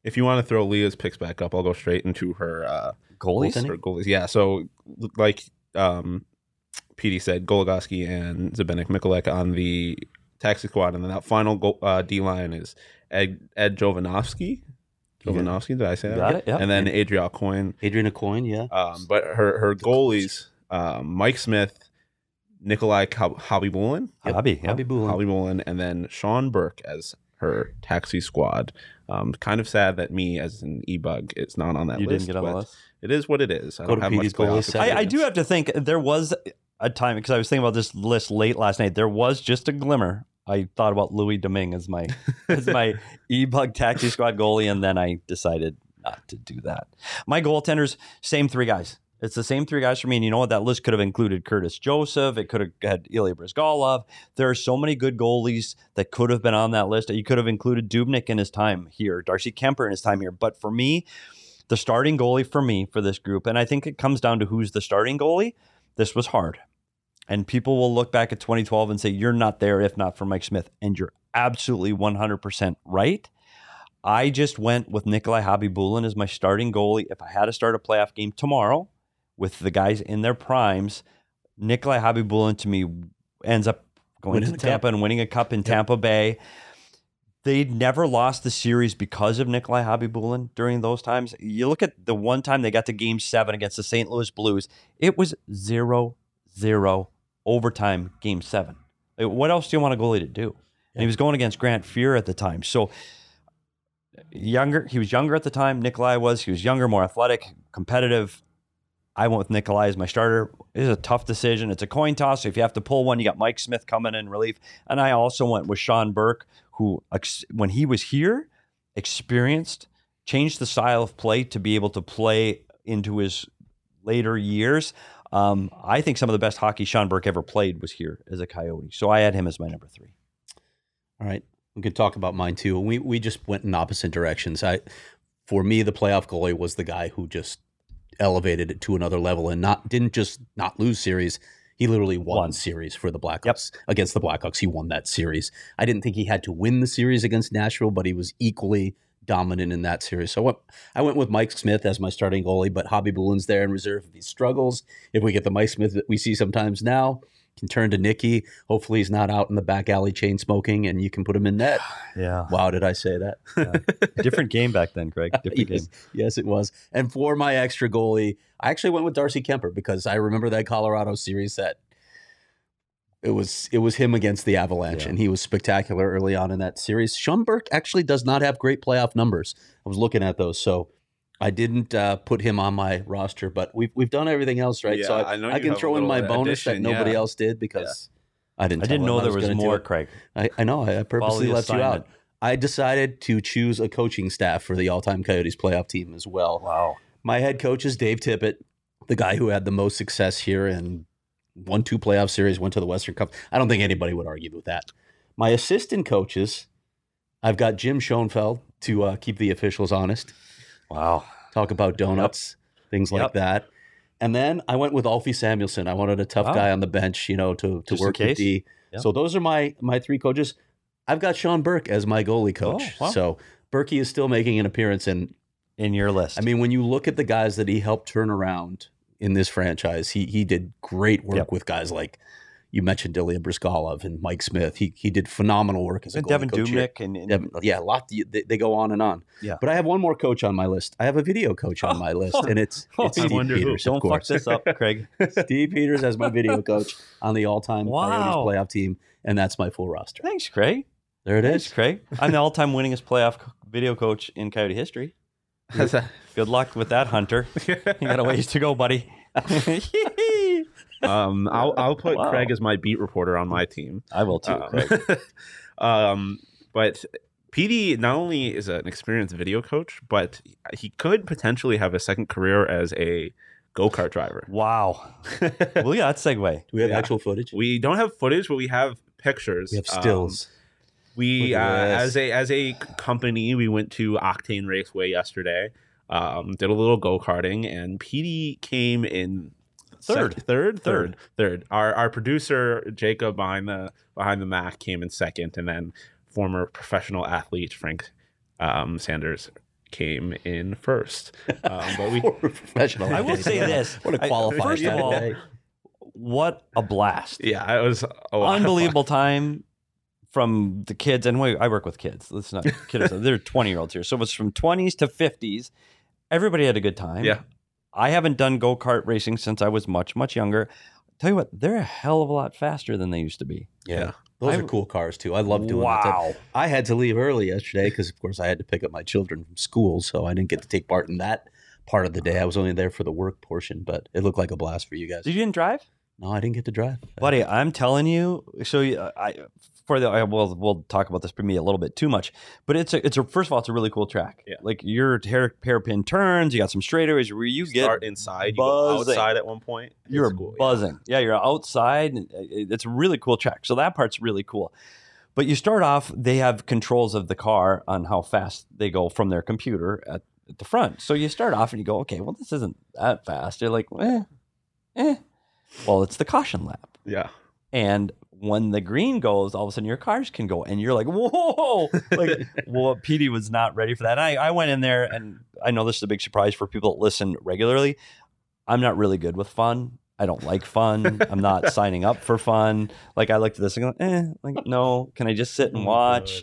if you want to throw Leah's picks back up, I'll go straight into her uh, Goalies. Her goalies. Yeah, so like um, PD said, Goligoski and Zbynek Michalek on the taxi squad, and then that final goal, uh, D line is Ed, Ed Jovanovski. Yeah. Jovanovski, did I say that? Got right? it, yep. And then Adriel Coyne. Adrian Aucoin, yeah. Um, but her her goalies, um, Mike Smith, Nikolai Khabibulin, Yep. Hobby. Yeah. Bobby Boulin. Hobbybulin, and then Sean Burke as her taxi squad. Um, kind of sad that me as an e-bug is not on that You list. didn't get on the list. It is what it is. I Go don't have much PD's goalie playoff set. I, I do have to think there was a time because I was thinking about this list late last night. There was just a glimmer. I thought about Louis Domingue as my as my e bug taxi squad goalie, and then I decided not to do that. My goaltenders, same three guys. It's the same three guys for me. And you know what? That list could have included Curtis Joseph. It could have had Ilya Bryzgalov. There are so many good goalies that could have been on that list. You could have included Dubnyk in his time here, Darcy Kuemper in his time here. But for me, the starting goalie for me for this group, and I think it comes down to who's the starting goalie. This was hard. And people will look back at 2012 and say, You're not there if not for Mike Smith. And you're absolutely 100% right. I just went with Nikolai Khabibulin as my starting goalie. If I had to start a playoff game tomorrow with the guys in their primes, Nikolai Khabibulin to me ends up going Winning to Tampa and winning a cup in Tampa Bay. They'd never lost the series because of Nikolai Khabibulin during those times. You look at the one time they got to game seven against the St. Louis Blues, it was 0 0 overtime game seven. Like, What else do you want a goalie to do? And he was going against Grant Fuhr at the time. So younger, he was younger at the time. Nikolai was. He was younger, more athletic, competitive. I went with Nikolai as my starter. It is a tough decision. It's a coin toss. So if you have to pull one, you got Mike Smith coming in relief. And I also went with Sean Burke, who, when he was here, experienced, changed the style of play to be able to play into his later years. Um, I think some of the best hockey Sean Burke ever played was here as a Coyote. So I had him as my number three. All right. We could talk about mine too. We we just went in opposite directions. I for me, the playoff goalie was the guy who just elevated it to another level and not didn't just not lose series. He literally won, Won. series for the Blackhawks against the Blackhawks. He won that series. I didn't think he had to win the series against Nashville, but he was equally dominant in that series. So I went, I went with Mike Smith as my starting goalie, but Khabibulin's there in reserve if he struggles. If we get the Mike Smith that we see sometimes now, can turn to Nicky. Hopefully he's not out in the back alley chain smoking and you can put him in net. Yeah. Wow, did I say that? Different game back then, Craig. Different game. yes, yes, it was. And for my extra goalie, I actually went with Darcy Kuemper because I remember that Colorado series that it was it was him against the Avalanche, Yeah. and he was spectacular early on in that series. Burke actually does not have great playoff numbers. I was looking at those, so I didn't uh, put him on my roster. But we've we've done everything else right. so I, I know I can throw in my bonus that nobody yeah. else did because I didn't. I didn't know there was gonna more. Craig. I, I know. I purposely left you out. I decided to choose a coaching staff for the all-time Coyotes playoff team as well. Wow. My head coach is Dave Tippett, the guy who had the most success here and won two playoff series, went to the Western Cup. I don't think anybody would argue with that. My assistant coaches, I've got Jim Schoenfeld to uh, keep the officials honest, Wow. talk about donuts, things like Yep. that. And then I went with Alfie Samuelsson. I wanted a tough Wow. guy on the bench, you know, to, to Just work with. D. Yep. So those are my my three coaches. I've got Sean Burke as my goalie coach. Oh, wow. So Berkey is still making an appearance, and In your list. I mean, when you look at the guys that he helped turn around in this franchise, he he did great work Yep. with guys like you mentioned Ilya Bryzgalov and Mike Smith. He he did phenomenal work as a And Devan. Dubnyk and, and Devan, yeah, a lot. They, they go on and on. Yeah. But I have one more coach on my list. I have a video coach on my list, and it's Oh, it's Steve wonder who. Peters. of don't fuck this up, Craig. Steve Peters as my video coach on the all-time Wow. Coyotes playoff team, and that's my full roster. Thanks, Craig. There it Thanks, is. Craig. I'm the all-time winningest playoff video coach in Coyote history. Good luck with that, Hunter. You got a ways to go, buddy. um, I'll I'll put Wow. Craig as my beat reporter on my team. I will too, Um, Craig. um, but PD not only is an experienced video coach, but he could potentially have a second career as a go kart driver. Wow. Well, yeah, that's segue. Do we have Yeah. actual footage? we don't have footage, but we have pictures. We have Um, stills. We uh, as a as a company, we went to Octane Raceway yesterday. Um, did a little go karting, and PD came in Third. sec- third, Third. third, third. Our our producer Jacob behind the behind the Mac came in second, and then former professional athlete Frank um, Sanders came in first. Um, but we professional. I will say this. What a I- qualifier. first of all, what a blast. yeah, it was a lot of fun. Unbelievable time from the kids. And wait, I work with kids. Let's not kid ourselves. They're 20 year olds here. So it was from 20s to 50s. Everybody had a good time. Yeah. I haven't done go kart racing since I was much, much younger. Tell you what, they're a hell of a lot faster than they used to be. yeah. Those I- are cool cars too. I love doing that. Wow. I had to leave early yesterday because, of course, I had to pick up my children from school, so I didn't get to take part in that part of the day. I was only there for the work portion, but it looked like a blast for you guys. Did you didn't drive? No, I didn't get to drive, buddy i'm telling you so uh, i for the I will we'll talk about this for me a little bit too much but it's a it's a first of all it's a really cool track Yeah. like your hair hairpin turns you got some straightaways where you get start inside, you go outside at one point. you're cool, buzzing yeah. you're outside it's a really cool track so that part's really cool but you start off they have controls of the car on how fast they go from their computer at, at the front so you start off and you go okay well this isn't that fast you're like eh eh well it's the caution lap Yeah. and when the green goes, all of a sudden your cars can go, and you're like, whoa! Like, well, PD was not ready for that. And I, I went in there, and I know this is a big surprise for people that listen regularly. I'm not really good with fun. I don't like fun. I'm not signing up for fun. Like I looked at this and go, eh, like no. Can I just sit and Oh, watch?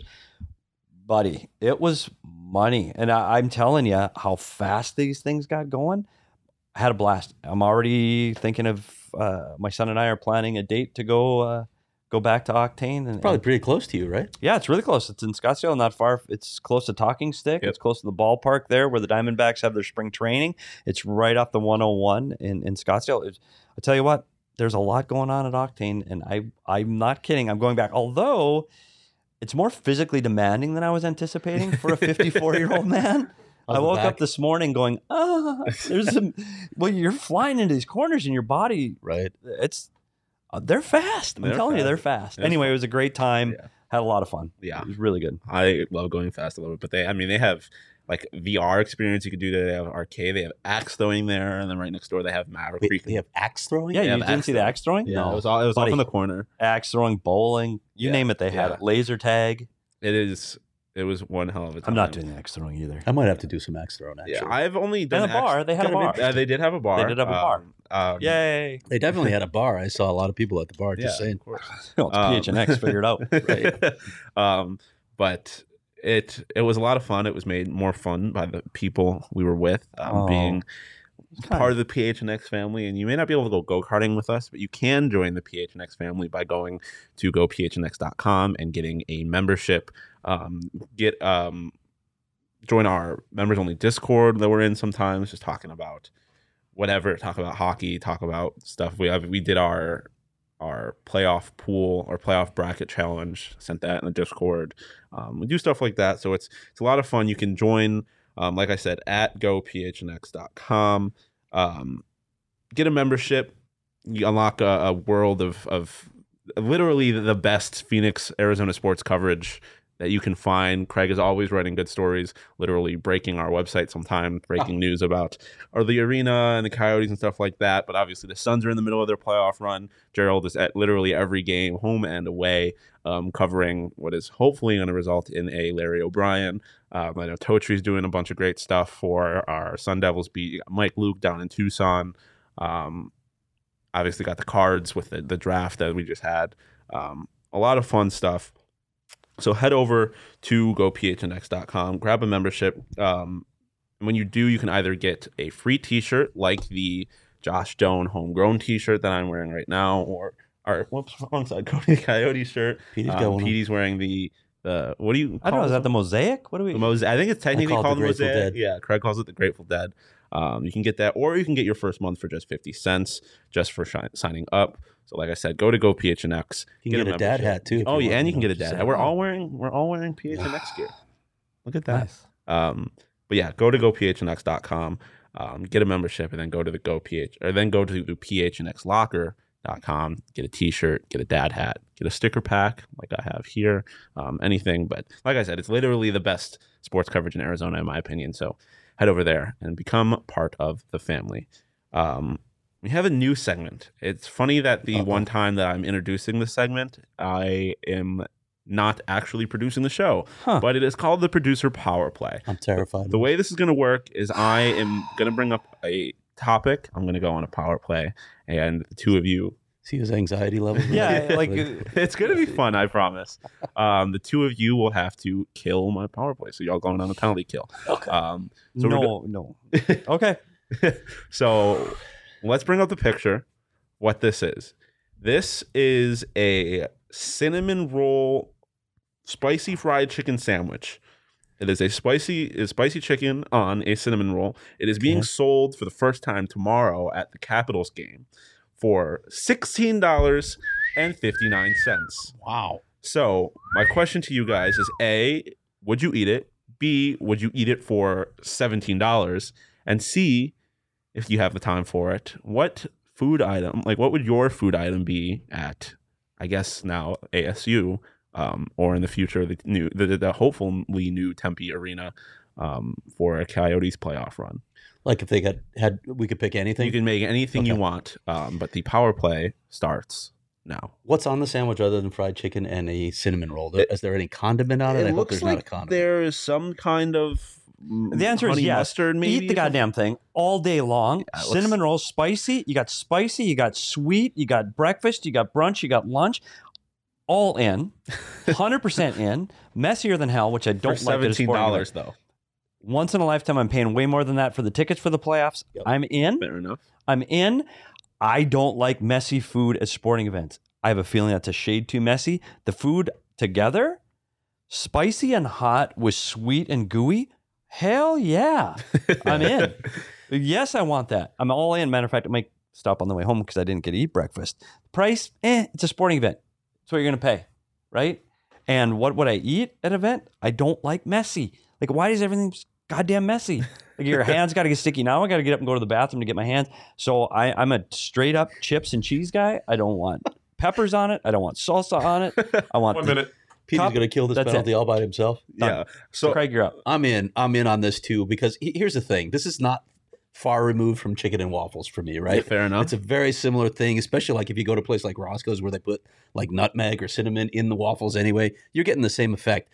buddy, it was money. And I, I'm telling you how fast these things got going. I had a blast. I'm already thinking of uh, my son and I are planning a date to go uh, go back to Octane. And, Probably and- pretty close to you, right? yeah, it's really close. It's in Scottsdale, not far. It's close to Talking Stick. Yep. It's close to the ballpark there where the Diamondbacks have their spring training. It's right off the 101 in, in Scottsdale. It's, I tell you what, there's a lot going on at Octane, and I I'm not kidding. I'm going back. Although it's more physically demanding than I was anticipating for a 54 year old man. I woke back? up this morning going, ah, there's some. well, you're flying into these corners, and your body Right. it's uh, they're fast. I'm They're telling you, they're fast. Anyway, it was a great time. Yeah. Had a lot of fun. Yeah. It was really good. I love going fast a little bit, but they, I mean, they have like VR experience you could do there. They have arcade, they have axe throwing there, and then right next door they have Maverick Wait, Creek. they have axe throwing. Yeah, Yeah, you didn't axe see the throwing. axe throwing? yeah, it was all it was Buddy. off in the corner. Axe throwing, bowling, you Yeah, name it, they had yeah. it. Laser tag. It is. It was one hell of a time. I'm not doing axe throwing either. I might have to do some axe throwing. Actually, Yeah, I've only And done a bar. They had a bar. Uh, they did have a bar. They did have a bar. Um, um, Yay! they definitely had a bar. I saw a lot of people at the bar. Just yeah, saying. of course. No, it's Um, PHNX. Figured out. Right. um, but it it was a lot of fun. It was made more fun by the people we were with, um, Oh. being part of the PHNX family. And you may not be able to go go karting with us, but you can join the PHNX family by going to gophnx.com and getting a membership. Um, get um, join our members only Discord that we're in sometimes, just talking about whatever. Talk about hockey. Talk about stuff. We have, we did our our playoff pool or playoff bracket challenge. Sent that in the Discord. Um, we do stuff like that, so it's it's a lot of fun. You can join, um, like I said, at gophnx.com. Um, get a membership. You unlock a, a world of of literally the best Phoenix, Arizona sports coverage that you can find. Craig is always writing good stories, literally breaking our website sometimes, breaking news about or the arena and the Coyotes and stuff like that. But obviously, the Suns are in the middle of their playoff run. Gerald is at literally every game, home and away, um, covering what is hopefully going to result in a Larry O'Brien. Um, I know Totri's doing a bunch of great stuff for our Sun Devils beat. You got Mike Luke down in Tucson. Um, obviously, got the cards with the, the draft that we just had. Um, a lot of fun stuff. So head over to gophnx.com, grab a membership. Um, when you do, you can either get a free T-shirt like the Josh Doan homegrown T-shirt that I'm wearing right now, or or whoops, wrong side, Cody the Coyote shirt. Petey's Um. Petey's wearing the the what do you? I don't know. Is that the mosaic? What do we? the mose- I think it's technically call it the called the mosaic. Dead. Yeah, Craig calls it the Grateful Dead. Um, you can get that, or you can get your first month for just fifty cents, just for shi- signing up. So, like I said, go to Go PHNX. You can get, a dad hat too. Oh yeah, and you can get a dad hat. We're all wearing we're all wearing PHNX gear. Look at that. nice. Um, but yeah, go to gophnx.com, um, get a membership, and then go to the Go PH or then go to the phnxlocker.com, get a t-shirt, get a dad hat, get a sticker pack like I have here, um, anything. But like I said, it's literally the best sports coverage in Arizona, in my opinion. So head over there and become part of the family. Um, we have a new segment. It's funny that the Uh-oh. one time that I'm introducing the segment, I am not actually producing the show, Huh. but it is called the producer power play. I'm terrified. The way this is going to work is I am going to bring up a topic. I'm going to go on a power play, and the two of you. See his anxiety level. Yeah, like It's going to be fun, I promise. Um, the two of you will have to kill my power play, so y'all going on a penalty kill. Okay. Um, So we're no, no. Okay. so let's bring up the picture. What this is? This is a cinnamon roll, spicy fried chicken sandwich. It is a spicy is spicy chicken on a cinnamon roll. It is being Okay. sold for the first time tomorrow at the Capitals game for sixteen dollars and fifty nine cents. wow. So my question to you guys is: A, would you eat it? B, would you eat it for seventeen dollars? And C, if you have the time for it, what food item, like what would your food item be at? I guess now ASU, um, or in the future the new, the, the hopefully new Tempe Arena, um, for a Coyotes playoff run. Like if they got had, we could pick anything. You can make anything you want, um, but the power play starts now. What's on the sandwich other than fried chicken and a cinnamon roll? There- Is there any condiment on it? I It hope looks there's like not a condiment. there is some kind of The answer is honey yes. mustard. Maybe Eat the goddamn thing all day long. Yeah, it looks- Cinnamon rolls, spicy. You got spicy. You got sweet. You got breakfast. You got brunch. You got lunch. All in, hundred percent in. Messier than hell, which I don't like. at a seventeen sporting dollars though. Once in a lifetime, I'm paying way more than that for the tickets for the playoffs. Yep. I'm in. Fair enough. I'm in. I don't like messy food at sporting events. I have a feeling that's a shade too messy. The food together, spicy and hot with sweet and gooey. Hell yeah. I'm in. Yes, I want that. I'm all in. Matter of fact, I might stop on the way home because I didn't get to eat breakfast. Price, eh, it's a sporting event. That's what you're going to pay, right? And what would I eat at an event? I don't like messy. Like, why is everything goddamn messy? Like, your hands got to get sticky. Now I got to get up and go to the bathroom to get my hands. So I, I'm a straight up chips and cheese guy. I don't want peppers on it. I don't want salsa on it. I want One the- minute. Peter's Cup- going to kill this that's penalty all by himself. Yeah. So Craig, you're up. I'm in. I'm in on this too because he- here's the thing. This is not far removed from chicken and waffles for me, right? fair enough. It's a very similar thing, especially like if you go to a place like Roscoe's where they put like nutmeg or cinnamon in the waffles anyway, you're getting the same effect.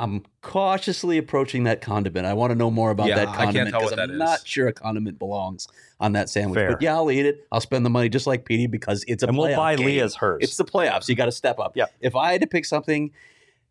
I'm cautiously approaching that condiment. I want to know more about Yeah, that condiment because I'm that is. not sure a condiment belongs on that sandwich. Fair. But yeah, I'll eat it. I'll spend the money just like Petey because it's a playoff. And we'll buy game. Leah's hers. It's the playoffs. You got to step up. Yeah. If I had to pick something,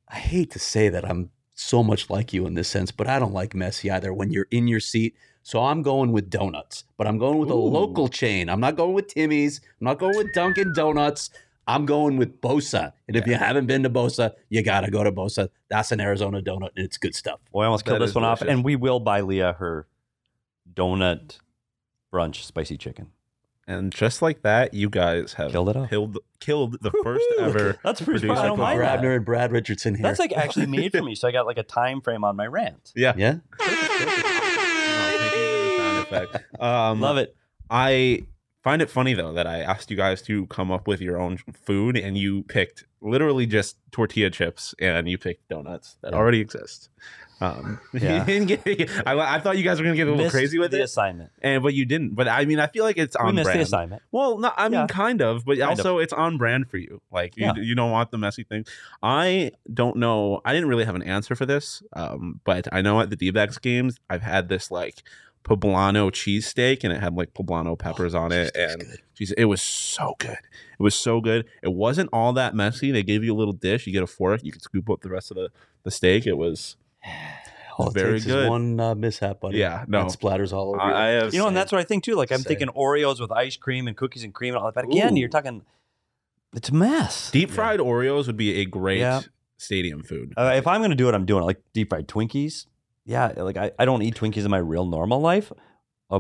I hate to say that I'm so much like you in this sense, but I don't like messy either when you're in your seat. So I'm going with donuts, but I'm going with a local chain. I'm not going with Timmy's. I'm not going with Dunkin' Donuts. I'm going with Bosa. And if you haven't been to Bosa, you got to go to Bosa. That's an Arizona donut, and it's good stuff. Boy, I almost That killed this is one off. And we will buy Leah her donut brunch spicy chicken. and just like that, you guys have Killed it off. killed killed the first Woo! ever. That's pretty producer I don't for that. Grabner and Brad Richardson here. That's like actually made for me. So I got like a time frame on my rant. Yeah. yeah. Oh, thank you for the sound effect. Um, Love it. I find it funny though that I asked you guys to come up with your own food and you picked literally just tortilla chips and you picked donuts that already exist. Um, Yeah. get- I, I thought you guys were gonna get a little Missed crazy with the it, assignment. and but you didn't. But I mean, I feel like it's We on missed the assignment. Well, no, I mean, Yeah. kind of, but Kind also it's on brand for you. Like you, Yeah. you don't want the messy thing. I don't know. I didn't really have an answer for this, um, but I know at the D-backs games, I've had this like poblano cheesesteak, and it had like poblano peppers on it, and geez, it was so good. It was so good. It wasn't all that messy. They gave you a little dish. You get a fork. You can scoop up the rest of the the steak. It was. All it Very takes good. Is one uh, mishap, buddy. Yeah, no. That splatters all over. I, I have. You know, and that's what I think too. Like I'm Same. thinking Oreos with ice cream and cookies and cream and all that. But again, Ooh. you're talking. It's a mess. deep fried Oreos would be a great Yeah. stadium food. Uh, if I'm going to do it, I'm doing it like deep fried Twinkies. Yeah, like I, I don't eat Twinkies in my real normal life. Uh,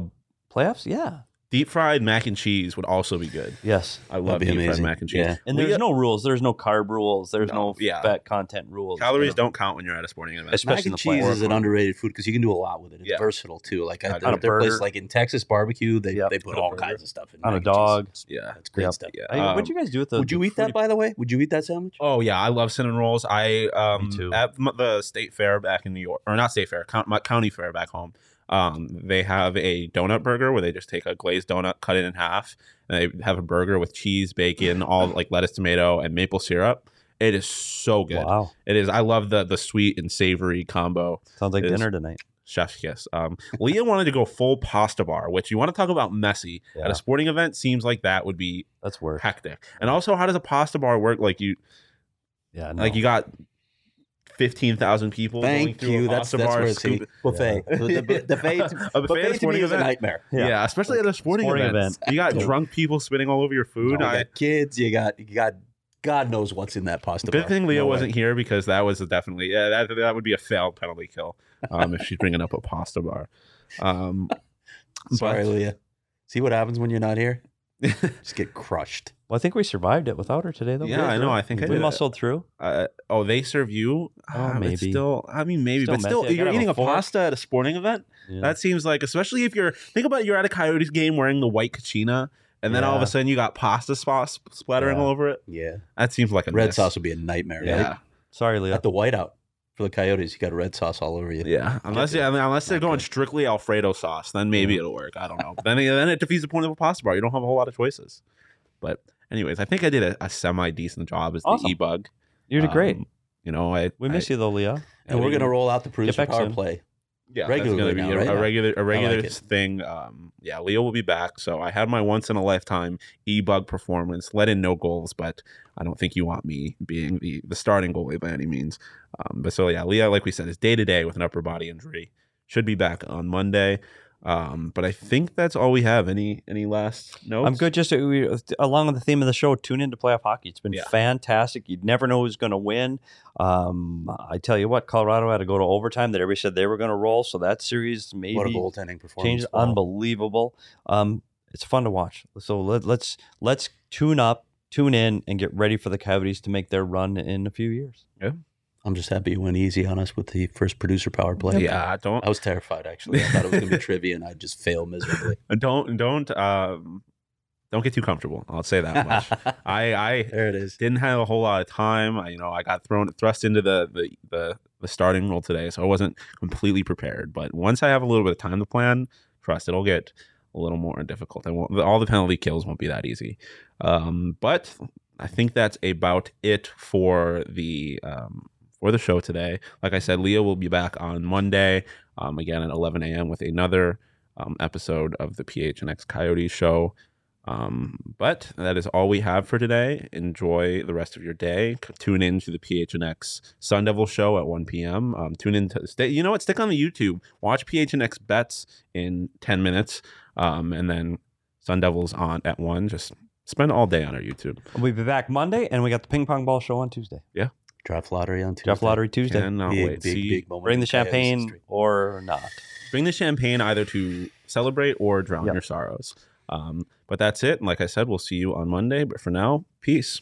playoffs, yeah, Deep fried mac and cheese would also be good. yes. I love be deep fried mac and cheese. Yeah. And We there's no rules. There's no carb rules. There's No, no, yeah. fat content rules. Calories There's- don't count when you're at a sporting event. Especially Mac and cheese is an underrated food because you can do a lot with it. It's Yeah. versatile too. Like On I, a there, there are like in Texas barbecue, they, Yep. they put all burger. kinds of stuff in On a mac and cheese. dog. It's- Yeah. That's great Yep. stuff. Yeah. Um, what'd you guys do with the? Would you the eat that by the way? Would you eat that sandwich? Oh yeah, I love cinnamon rolls. I um too. at the state fair back in New York, or not state fair, county fair back home. Um, they have a donut burger where they just take a glazed donut, cut it in half, and they have a burger with cheese, bacon, all like lettuce, tomato, and maple syrup. It is so good. Wow, It is. I love the the sweet and savory combo. sounds like It is- dinner tonight. Chef's kiss. Um, Leah wanted to go full pasta bar, which you want to talk about messy at a sporting event. Seems like that would be That's work. hectic. And also, how does a pasta bar work? Like you, Yeah, no. like you got fifteen thousand people. going Thank through you. That's that's where it's scoop- buffet. The, the, the, buffet, A buffet buffet to sporting me is a nightmare. Yeah. Yeah. especially at a sporting, Sporting event. event. You got drunk people spitting all over your food. You I, got kids. You got you got God knows what's in that pasta. good bar. thing Leah No wasn't here because that was a definitely yeah that, that would be a failed penalty kill um, if she's bringing up a pasta bar. Um, Sorry, but- Leah. See what happens when you're not here? Just get crushed. Well, I think we survived it without her today, though. Yeah, I know. I think I we did. muscled through. Uh, oh, they serve you? Ah, but maybe. Still, I mean, maybe, Still but still, messy. You're eating a a pasta at a sporting event. Yeah. That seems like, especially if you're think about you're at a Coyotes game wearing the white kachina, and then all of a sudden you got pasta sauce splattering Yeah. all over it. Yeah. That seems like a Red miss. sauce would be a nightmare, Yeah, right? Sorry, Leah. At the whiteout for the Coyotes, you got red sauce all over you. yeah. Unless yeah, I mean, unless they're going good. strictly Alfredo sauce, then maybe Yeah. it'll work. I don't know. then then it defeats the point of a pasta bar. You don't have a whole lot of choices. But anyways, I think I did a, a semi decent job as Awesome. the e-bug. You did great. Um, you know, I We miss I, you though, Leah. And we're gonna roll out the producer back power soon. play. yeah, regularly that's gonna now, a, right? a regular a regular it. thing. Um, yeah, Leo will be back. So I had my once in a lifetime e-bug performance. Let in no goals, but I don't think you want me being the the starting goalie by any means. Um, but so yeah, Leo, like we said, is day to day with an upper body injury. Should be back on Monday. Um, but I think that's all we have. Any any last notes? I'm good. Just uh, we, along with the theme of the show, tune in to playoff hockey. It's been Yeah. fantastic. You'd never know who's going to win. Um, I tell you what, Colorado had to go to overtime. That everybody said they were going to roll. So that series maybe What a goaltending performance! changed. Wow. Unbelievable. Um, it's fun to watch. So let, let's let's tune up, tune in, and get ready for the Cavities to make their run in a few years. I'm just happy you went easy on us with the first producer power play. Yeah, I don't I was terrified actually. I thought it was gonna be trivia, and I'd just fail miserably. don't don't um don't get too comfortable. I'll say that much. I I there it is. didn't have a whole lot of time. I, you know, I got thrown thrust into the, the the the starting role today, so I wasn't completely prepared. But once I have a little bit of time to plan, trust it'll get a little more difficult. I won't, all the penalty kills won't be that easy. Um, but I think that's about it for the um, for the show today. Like I said, Leah will be back on Monday, um, again at 11 a.m. with another um, episode of the PHNX Coyotes show. Um, but that is all we have for today. Enjoy the rest of your day. Tune in to the PHNX Sun Devil show at 1 p.m. Um, tune in to stay. You know what? Stick on the YouTube. Watch PHNX bets in 10 minutes, um, and then Sun Devils on at one. Just spend all day on our YouTube. We'll be back Monday, and we got the ping pong ball show on Tuesday. Draft lottery on Tuesday. Draft lottery Tuesday. Cannot Big, wait. big, See, big moment. Bring in the Coyotes champagne history. or not. bring the champagne either to celebrate or drown Yep. your sorrows. Um, but that's it. And like I said, we'll see you on Monday. But for now, peace.